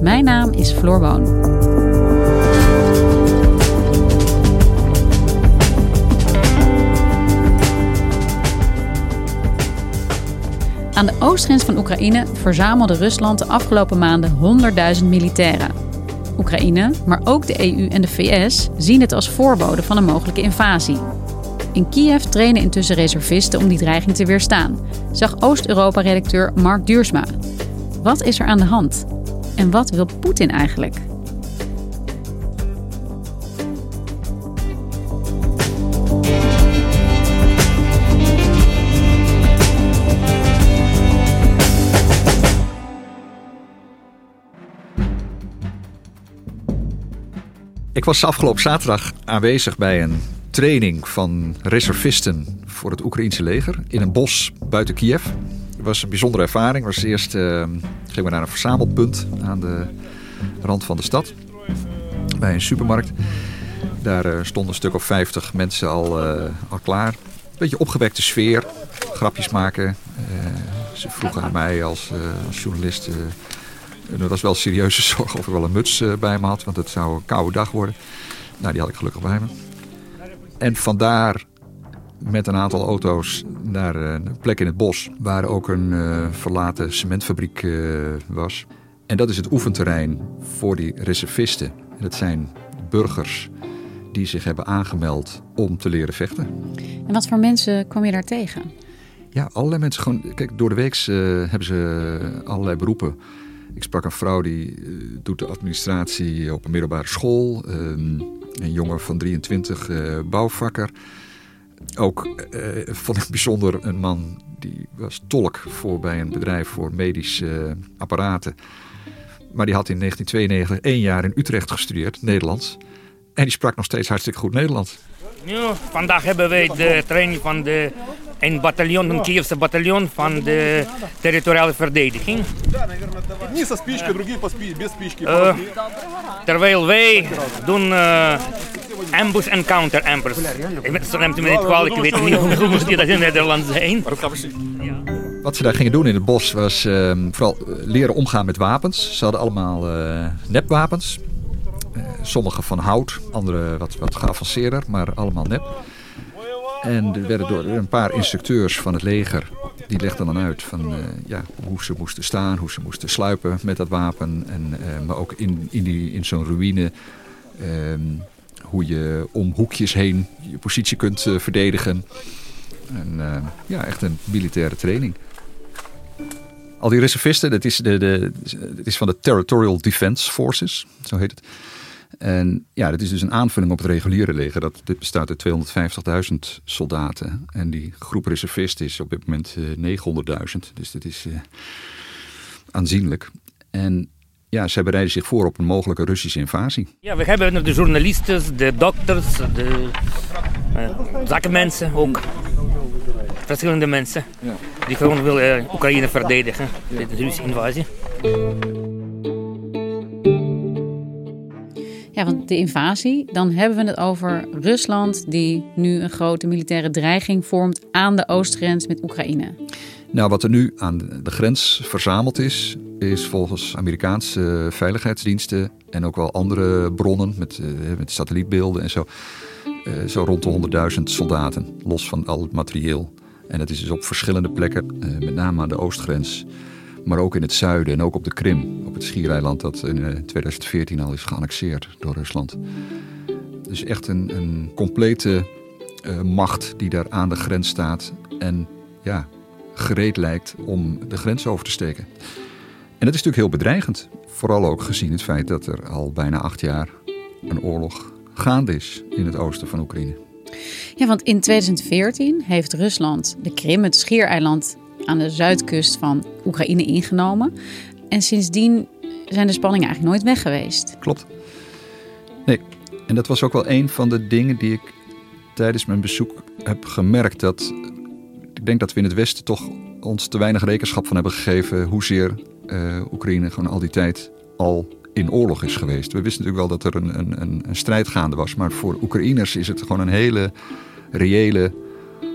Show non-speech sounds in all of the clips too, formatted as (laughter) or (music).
Mijn naam is Floor Boon. Aan de oostgrens van Oekraïne verzamelde Rusland de afgelopen maanden 100.000 militairen. Oekraïne, maar ook de EU en de VS zien het als voorbode van een mogelijke invasie. In Kiev trainen intussen reservisten om die dreiging te weerstaan, zag Oost-Europa-redacteur Mark Duursma. Wat is er aan de hand? En wat wil Poetin eigenlijk? Ik was afgelopen zaterdag aanwezig bij een training van reservisten voor het Oekraïense leger in een bos buiten Kiev. Was een bijzondere ervaring. Was eerst uh, gingen we naar een verzamelpunt aan de rand van de stad bij een supermarkt. Daar uh, stonden een stuk of 50 mensen al, uh, al klaar. Beetje opgewekte sfeer, grapjes maken. ze vroegen aan mij als, als journalist er was wel serieuze (laughs) zorg of ik wel een muts eh, bij me had, want het zou een koude dag worden. Nou, die had ik gelukkig bij me. En vandaar met een aantal auto's naar eh, een plek in het bos waar ook een uh, verlaten cementfabriek was. En dat is het oefenterrein voor die reservisten. En dat zijn burgers die zich hebben aangemeld om te leren vechten. En wat voor mensen kwam je daar tegen? Ja, allerlei mensen. Gewoon, kijk, door de week hebben ze allerlei beroepen. Ik sprak een vrouw die doet de administratie op een middelbare school. Um, een jongen van 23, uh, bouwvakker. Ook uh, vond ik bijzonder een man die was tolk voor bij een bedrijf voor medische apparaten. Maar die had in 1992 één jaar in Utrecht gestudeerd, Nederlands. En die sprak nog steeds hartstikke goed Nederlands. Ja, vandaag hebben wij de training van de, een bataljon, een Kievse bataljon van de territoriale verdediging. Uh, terwijl wij doen uh, ambush en counter ambush. Ik neemt u me niet kwalijk, ik weet niet hoe moest je dat in Nederland zijn. Wat ze daar gingen doen in het bos was uh, vooral leren omgaan met wapens. Ze hadden allemaal uh, nepwapens. Uh, sommige van hout, andere wat, wat geavanceerder, maar allemaal nep. En er werden door een paar instructeurs van het leger, die legden dan uit van, uh, ja, hoe ze moesten staan, hoe ze moesten sluipen met dat wapen. En, uh, maar ook in, in, die, in zo'n ruïne, ehm, hoe je om hoekjes heen je positie kunt verdedigen. En ja, echt een militaire training. Al die reservisten, dat is, de, de, is van de Territorial Defense Forces, zo heet het. En ja, dat is dus een aanvulling op het reguliere leger. Dat, dit bestaat uit 250.000 soldaten. En die groep reservisten is op dit moment uh, 900.000. Dus dat is aanzienlijk. En ja, zij bereiden zich voor op een mogelijke Russische invasie. Ja, we hebben de journalisten, de dokters, de uh, zakenmensen ook. Verschillende mensen die gewoon willen Oekraïne verdedigen. Dit is de Russische invasie. Ja, want de invasie, dan hebben we het over Rusland die nu een grote militaire dreiging vormt aan de oostgrens met Oekraïne. Nou, wat er nu aan de grens verzameld is, is volgens Amerikaanse veiligheidsdiensten en ook wel andere bronnen met, uh, met satellietbeelden en zo, uh, zo rond de 100.000 soldaten, los van al het materieel. En dat is dus op verschillende plekken, met name aan de oostgrens, Maar ook in het zuiden en ook op de Krim, op het schiereiland dat in 2014 al is geannexeerd door Rusland. Dus echt een, een complete macht die daar aan de grens staat en ja, gereed lijkt om de grens over te steken. En dat is natuurlijk heel bedreigend. Vooral ook gezien het feit dat er al bijna acht jaar een oorlog gaande is in het oosten van Oekraïne. Ja, want in 2014 heeft Rusland de Krim, het schiereiland aan de zuidkust van Oekraïne, ingenomen. En sindsdien zijn de spanningen eigenlijk nooit weg geweest. Klopt. Nee, en dat was ook wel een van de dingen die ik tijdens mijn bezoek heb gemerkt. Dat ik denk dat we in het Westen toch ons te weinig rekenschap van hebben gegeven hoezeer uh, Oekraïne gewoon al die tijd al in oorlog is geweest. We wisten natuurlijk wel dat er een, een, een strijd gaande was, maar voor Oekraïners is het gewoon een hele reële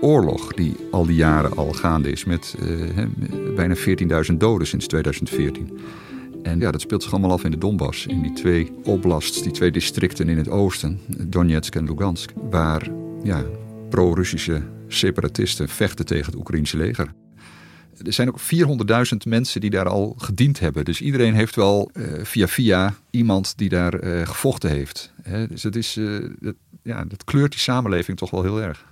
oorlog die al die jaren al gaande is met uh, bijna 14.000 doden sinds 2014. En ja, dat speelt zich allemaal af in de Donbass, in die twee oblasts, die twee districten in het oosten, Donetsk en Lugansk, waar ja, pro-Russische separatisten vechten tegen het Oekraïnse leger. Er zijn ook 400.000 mensen die daar al gediend hebben. Dus iedereen heeft wel uh, via via iemand die daar uh, gevochten heeft. Hè? Dus het is, uh, dat, ja, dat kleurt die samenleving toch wel heel erg.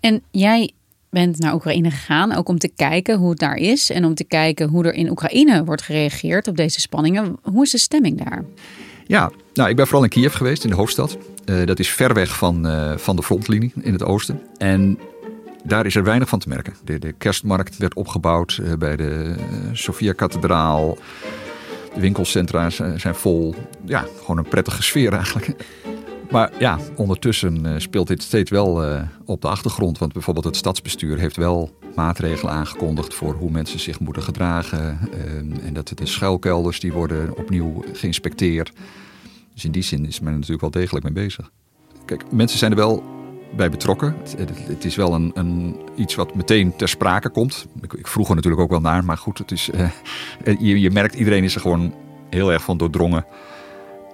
En jij bent naar Oekraïne gegaan, ook om te kijken hoe het daar is. En om te kijken hoe er in Oekraïne wordt gereageerd op deze spanningen. Hoe is de stemming daar? Ja, nou, ik ben vooral in Kiev geweest, in de hoofdstad. dat is ver weg van, van de frontlinie in het oosten. En daar is er weinig van te merken. De, de kerstmarkt werd opgebouwd eh, bij de uh, Sofia-kathedraal. De winkelcentra zijn vol. Ja, gewoon een prettige sfeer eigenlijk. Maar ja, ondertussen eh, speelt dit steeds wel op de achtergrond. Want bijvoorbeeld het stadsbestuur heeft wel maatregelen aangekondigd voor hoe mensen zich moeten gedragen. en dat de schuilkelders die worden opnieuw geïnspecteerd. Dus in die zin is men natuurlijk wel degelijk mee bezig. Kijk, mensen zijn er wel bij betrokken. Het, het is wel een, een, iets wat meteen ter sprake komt. Ik, ik, vroeg er natuurlijk ook wel naar, maar goed, het is, uh, je, je merkt iedereen is er gewoon heel erg van doordrongen.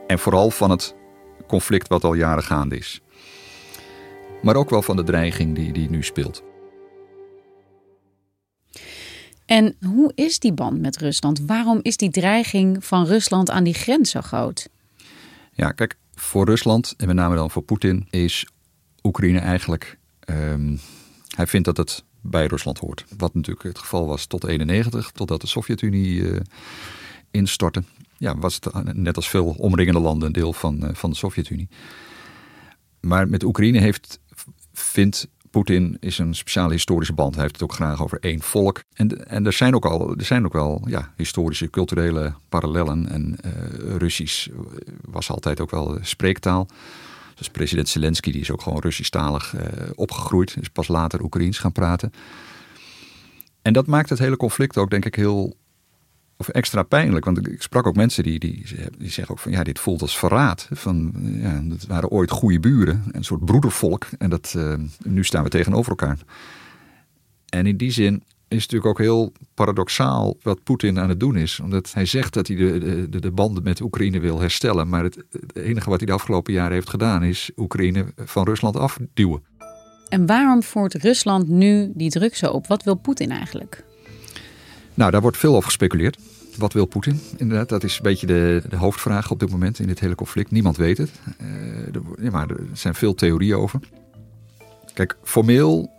En vooral van het conflict wat al jaren gaande is. Maar ook wel van de dreiging die, die nu speelt. En hoe is die band met Rusland? Waarom is die dreiging van Rusland aan die grens zo groot? Ja, kijk, voor Rusland en met name dan voor Poetin is Oekraïne eigenlijk. Um, hij vindt dat het bij Rusland hoort. Wat natuurlijk het geval was tot 91, totdat de Sovjet-Unie uh, instortte. Ja, was het net als veel omringende landen een deel van, uh, van de Sovjet-Unie. Maar met Oekraïne heeft, vindt Poetin is een speciale historische band. Hij heeft het ook graag over één volk. En, en er zijn ook al er zijn ook wel ja, historische, culturele parallellen. En uh, Russisch was altijd ook wel spreektaal. Dus president Zelensky die is ook gewoon Russisch-talig uh, opgegroeid. Is pas later Oekraïens gaan praten. En dat maakt het hele conflict ook denk ik heel of extra pijnlijk. Want ik sprak ook mensen die, die, die zeggen ook van ja, dit voelt als verraad. Van, ja, dat waren ooit goede buren, een soort broedervolk. En dat, uh, nu staan we tegenover elkaar. En in die zin is natuurlijk ook heel paradoxaal wat Poetin aan het doen is. Omdat hij zegt dat hij de, de, de banden met Oekraïne wil herstellen. Maar het, enige wat hij de afgelopen jaren heeft gedaan is Oekraïne van Rusland afduwen. En waarom voert Rusland nu die druk zo op? Wat wil Poetin eigenlijk? Nou, daar wordt veel over gespeculeerd. Wat wil Poetin? Inderdaad, dat is een beetje de, de, hoofdvraag op dit moment in dit hele conflict. Niemand weet het. Uh, er, maar er zijn veel theorieën over. Kijk, formeel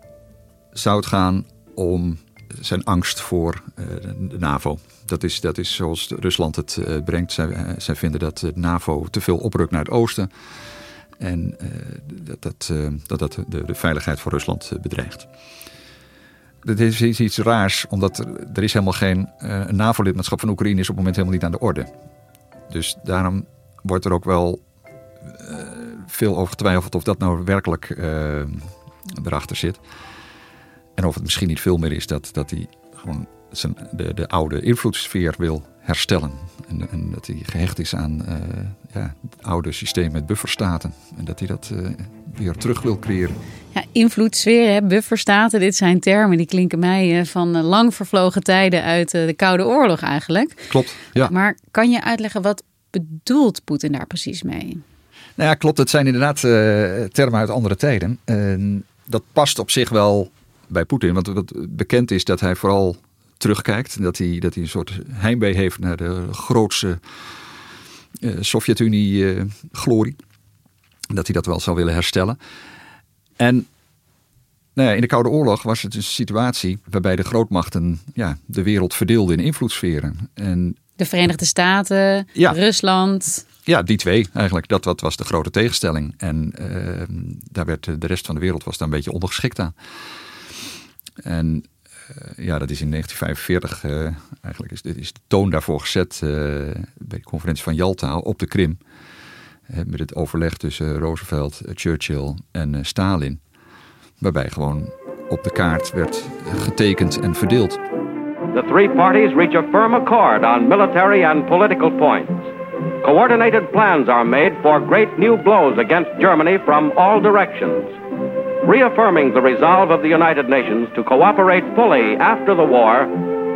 zou het gaan om zijn angst voor uh, de NAVO. Dat is, dat is zoals Rusland het uh, brengt. Zij, uh, zij, vinden dat de NAVO te veel oprukt naar het oosten. En dat dat, dat, dat de, de, veiligheid van Rusland bedreigt. Dat is iets raars, omdat er, er is helemaal geen NAVO-lidmaatschap van Oekraïne is op het moment helemaal niet aan de orde. Dus daarom wordt er ook wel veel over getwijfeld of dat nou werkelijk erachter zit. En of het misschien niet veel meer is dat, dat hij gewoon zijn, de, de oude invloedssfeer wil herstellen. En, en dat hij gehecht is aan uh, ja, het oude systeem met bufferstaten. En dat hij dat uh, weer terug wil creëren. Ja, invloedssfeer, hè, bufferstaten, dit zijn termen die klinken mij uh, van lang vervlogen tijden uit de Koude Oorlog eigenlijk. Klopt, ja. Maar kan je uitleggen wat bedoelt Poetin daar precies mee? Nou ja, klopt. Het zijn inderdaad termen uit andere tijden. dat past op zich wel bij Poetin. Want wat bekend is dat hij vooral terugkijkt. Dat hij, dat hij een soort heimwee heeft naar de grootste uh, Sovjet-Unie-glorie. dat hij dat wel zou willen herstellen. En nou ja, in de Koude Oorlog was het een situatie waarbij de grootmachten ja, de wereld verdeelden in invloedssferen. En, de Verenigde Staten, ja, Rusland. Ja, die twee eigenlijk. Dat wat was de grote tegenstelling. En uh, daar werd de rest van de wereld was daar een beetje ondergeschikt aan. En uh, ja, dat is in 1945 uh, eigenlijk is, is de toon daarvoor gezet bij de conferentie van Yalta op de Krim. met het overleg tussen Roosevelt, Churchill en Stalin. Waarbij gewoon op de kaart werd getekend en verdeeld. The three parties reach a firm accord on military and political points. Coordinated plans are made for great new blows against Germany from all directions. Reaffirming the resolve of the United Nations to cooperate fully after the war,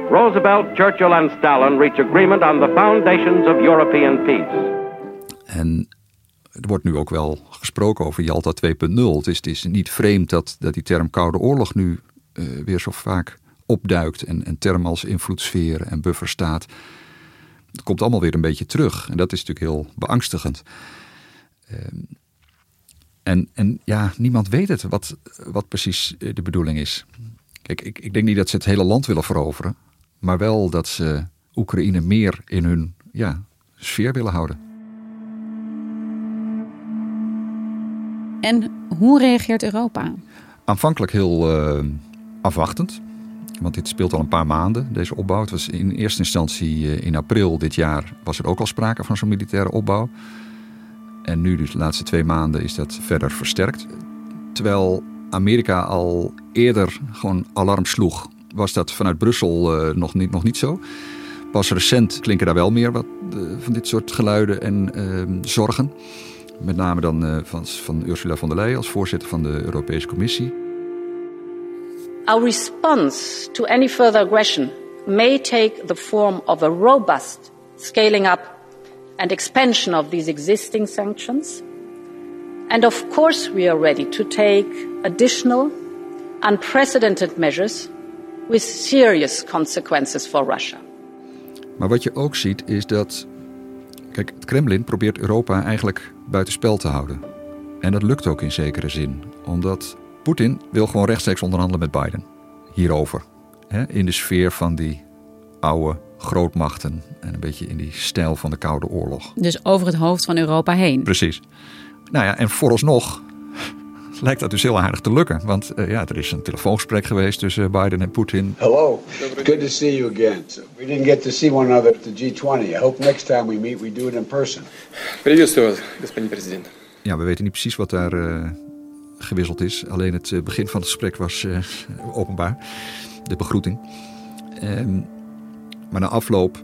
Roosevelt, Churchill and Stalin reach agreement on the foundations of European peace. En er wordt nu ook wel gesproken over Jalta 2.0. Het is, het is niet vreemd dat, dat die term Koude Oorlog nu uh, weer zo vaak opduikt. En, en termen als invloedssfeer en bufferstaat. Het komt allemaal weer een beetje terug. En dat is natuurlijk heel beangstigend. Uh, en, en ja, niemand weet het wat, wat precies eh, de bedoeling is. Kijk, ik, ik denk niet dat ze het hele land willen veroveren. Maar wel dat ze Oekraïne meer in hun ja, sfeer willen houden. En hoe reageert Europa? Aanvankelijk heel uh, afwachtend. Want dit speelt al een paar maanden, deze opbouw. Het was in eerste instantie uh, in april dit jaar was er ook al sprake van zo'n militaire opbouw. En nu, dus de laatste twee maanden, is dat verder versterkt. Terwijl Amerika al eerder gewoon alarm sloeg, was dat vanuit Brussel uh, nog, niet, nog niet zo. Pas recent klinken daar wel meer wat, van dit soort geluiden en ehm, zorgen. Met name dan uh, van, van Ursula von der Leyen als voorzitter van de Europese Commissie. Our response to any further aggression may take the form of a robust scaling up and expansion of these existing sanctions. And of course, we are ready to take additional, unprecedented measures with serious consequences for Russia. Maar wat je ook ziet is dat. Kijk, het Kremlin probeert Europa eigenlijk buitenspel te houden. En dat lukt ook in zekere zin, omdat Poetin wil gewoon rechtstreeks onderhandelen met Biden hierover. Hè, in de sfeer van die oude grootmachten en een beetje in die stijl van de Koude Oorlog. Dus over het hoofd van Europa heen. Precies. Nou ja, en vooralsnog (laughs) lijkt dat dus heel aardig te lukken. Want uh, ja, er is een telefoongesprek geweest tussen Biden en Poetin. Hello, good to see you again. We didn't get to see one another at the G20. I hope next time we meet we do it in person. Приветствую, господин президент. Ja, we weten niet precies wat daar uh, gewisseld is. Alleen het uh, begin van het gesprek was (laughs) openbaar. De begroeting. Um, maar na afloop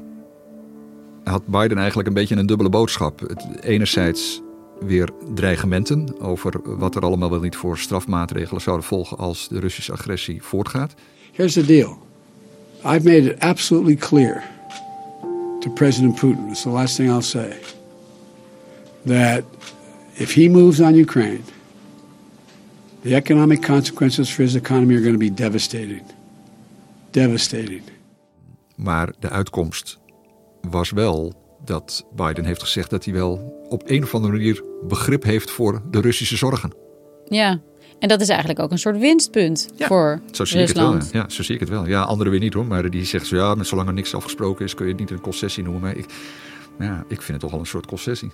had Biden eigenlijk een beetje een dubbele boodschap. Enerzijds weer dreigementen over wat er allemaal wel niet voor strafmaatregelen zouden volgen als de Russische agressie voortgaat. Here's the deal. I've made it absolutely clear to President Putin, it's the last thing I'll say, that if he moves on Ukraine, the economic consequences for his economy are going to be devastating. Devastating. Maar de uitkomst was wel dat Biden heeft gezegd dat hij wel op een of andere manier begrip heeft voor de Russische zorgen. Ja, en dat is eigenlijk ook een soort winstpunt ja, voor zo zie Rusland. Ik het wel, ja. zo zie ik het wel. Ja, anderen weer niet hoor. Maar die zegt zo ja, met zolang er niks afgesproken is, kun je het niet een concessie noemen. Maar ik, ja, ik vind het toch wel een soort concessie.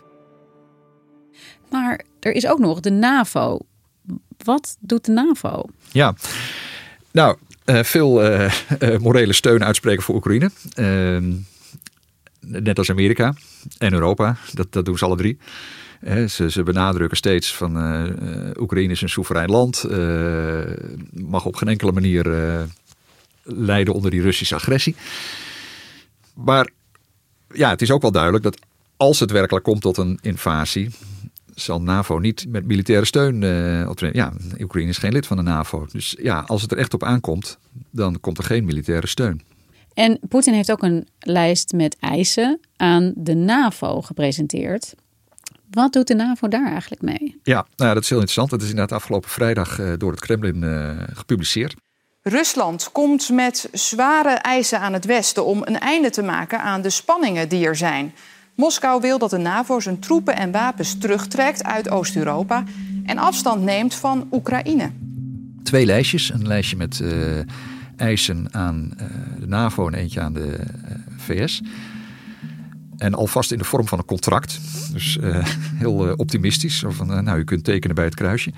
Maar er is ook nog de NAVO. Wat doet de NAVO? Ja, nou, veel uh, uh, morele steun uitspreken voor Oekraïne. Ehm, net als Amerika en Europa. Dat, dat doen ze alle drie. Ze, ze, benadrukken steeds van Oekraïne is een soeverein land. Uh, mag op geen enkele manier uh, lijden onder die Russische agressie. Maar ja, het is ook wel duidelijk dat als het werkelijk komt tot een invasie, zal NAVO niet met militaire steun optreden. Ja, Oekraïne is geen lid van de NAVO. Dus ja, als het er echt op aankomt, dan komt er geen militaire steun. En Poetin heeft ook een lijst met eisen aan de NAVO gepresenteerd. Wat doet de NAVO daar eigenlijk mee? Ja, nou ja dat is heel interessant. Het is inderdaad afgelopen vrijdag uh, door het Kremlin uh, gepubliceerd. Rusland komt met zware eisen aan het Westen om een einde te maken aan de spanningen die er zijn. Moskou wil dat de NAVO zijn troepen en wapens terugtrekt uit Oost-Europa en afstand neemt van Oekraïne. Twee lijstjes. Een lijstje met uh, eisen aan uh, de NAVO en eentje aan de uh, VS. En alvast in de vorm van een contract. Dus (laughs) heel optimistisch. Van, nou, u kunt tekenen bij het kruisje.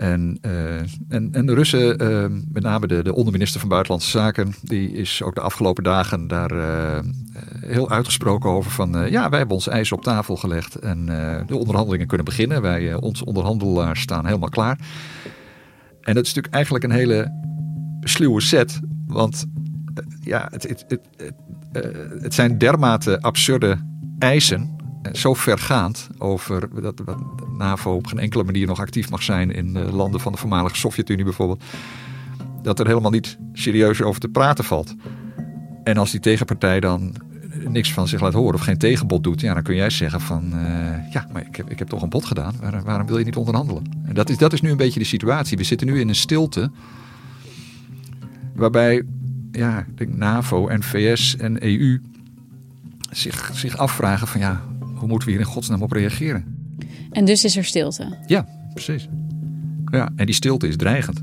En, uh, en, en, de Russen, uh, met name de, de onderminister van Buitenlandse Zaken, die is ook de afgelopen dagen daar uh, heel uitgesproken over van ja, wij hebben ons ijs op tafel gelegd en de onderhandelingen kunnen beginnen. Wij, onze onderhandelaars staan helemaal klaar. En dat is natuurlijk eigenlijk een hele sluwe set, want ja, het, het, het, het, zijn dermate absurde eisen zo vergaand over dat, dat NAVO op geen enkele manier nog actief mag zijn in landen van de voormalige Sovjet-Unie bijvoorbeeld. Dat er helemaal niet serieus over te praten valt. En als die tegenpartij dan niks van zich laat horen of geen tegenbod doet, ja, dan kun jij zeggen van uh, ja, maar ik heb, ik heb toch een bod gedaan. Waar, waarom wil je niet onderhandelen? En dat is, dat is nu een beetje de situatie. We zitten nu in een stilte waarbij ja, de NAVO en VS en EU zich, zich afvragen van ja, hoe moeten we hier in godsnaam op reageren? En dus is er stilte? Ja, precies. Ja, en die stilte is dreigend.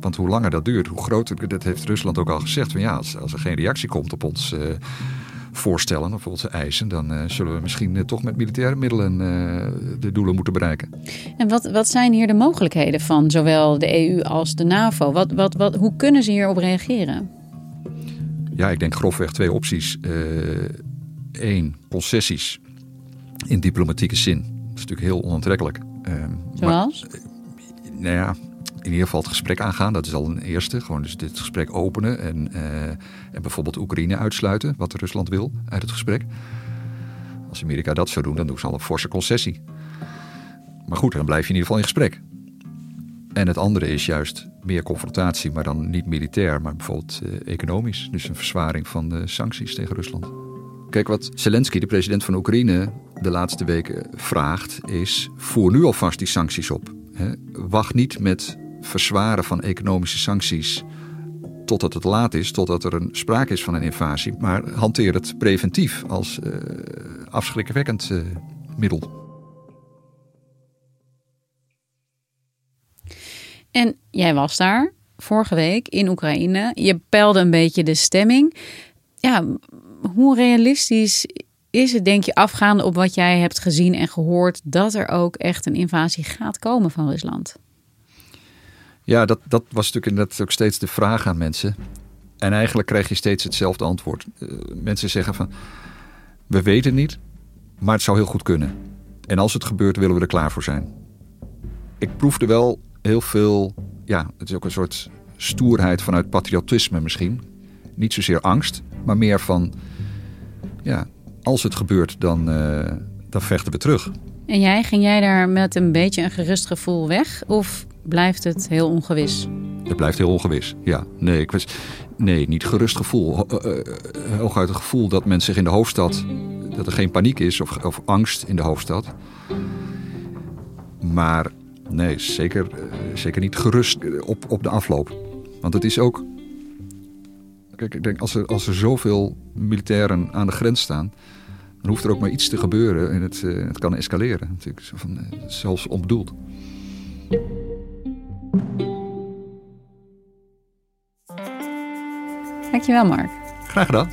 Want hoe langer dat duurt, hoe groter, dat heeft Rusland ook al gezegd, van ja, als, als er geen reactie komt op ons uh, voorstellen of onze eisen, dan uh, zullen we misschien uh, toch met militaire middelen de doelen moeten bereiken. En wat, wat zijn hier de mogelijkheden van zowel de EU als de NAVO? Wat, wat, wat, hoe kunnen ze hierop reageren? Ja, ik denk grofweg twee opties. Eén, concessies in diplomatieke zin. Dat is natuurlijk heel onaantrekkelijk. Ehm, Zoals? Maar, nou ja, in ieder geval het gesprek aangaan. Dat is al een eerste. Gewoon dus dit gesprek openen en, uh, en bijvoorbeeld Oekraïne uitsluiten, wat Rusland wil uit het gesprek. Als Amerika dat zou doen, dan doen ze al een forse concessie. Maar goed, dan blijf je in ieder geval in gesprek. En het andere is juist meer confrontatie, maar dan niet militair, maar bijvoorbeeld uh, economisch. Dus een verzwaring van de sancties tegen Rusland. Kijk, wat Zelensky, de president van Oekraïne, de laatste weken vraagt, is: voer nu alvast die sancties op. Wacht niet met verzwaren van economische sancties totdat het laat is, totdat er een sprake is van een invasie. Maar hanteer het preventief als uh, afschrikwekkend uh, middel. En jij was daar vorige week in Oekraïne. Je peilde een beetje de stemming. Ja, hoe realistisch is het, denk je, afgaande op wat jij hebt gezien en gehoord, dat er ook echt een invasie gaat komen van Rusland? Ja, dat, dat was natuurlijk inderdaad ook steeds de vraag aan mensen. En eigenlijk krijg je steeds hetzelfde antwoord. Uh, mensen zeggen van, we weten niet, maar het zou heel goed kunnen. En als het gebeurt, willen we er klaar voor zijn. Ik proefde wel heel veel, ja, het is ook een soort stoerheid vanuit patriotisme misschien. Niet zozeer angst, maar meer van, ja, als het gebeurt, dan, uh, dan vechten we terug. En jij, ging jij daar met een beetje een gerust gevoel weg? Of blijft het heel ongewis? Het blijft heel ongewis, ja. Nee, ik was, nee niet gerust gevoel. Uh, hooguit het gevoel dat men zich in de hoofdstad... dat er geen paniek is of, of angst in de hoofdstad. Maar nee, zeker, zeker niet gerust op, op de afloop. Want het is ook Kijk, ik denk als er, als er zoveel militairen aan de grens staan, dan hoeft er ook maar iets te gebeuren en het, uh, het kan escaleren. Natuurlijk, van, uh, zelfs onbedoeld. Dankjewel, Mark. Graag gedaan.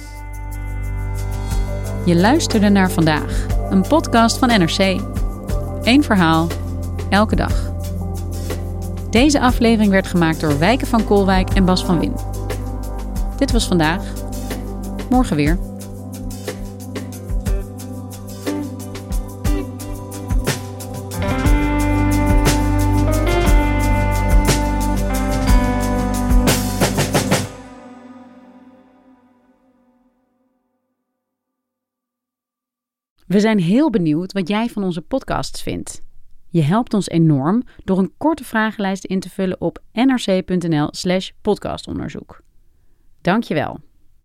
Je luisterde naar vandaag, een podcast van NRC. Eén verhaal, elke dag. Deze aflevering werd gemaakt door Wijken van Kolwijk en Bas van Win. Dit was vandaag. Morgen weer. We zijn heel benieuwd wat jij van onze podcasts vindt. Je helpt ons enorm door een korte vragenlijst in te vullen op nrc.nl/podcastonderzoek. Dankjewel.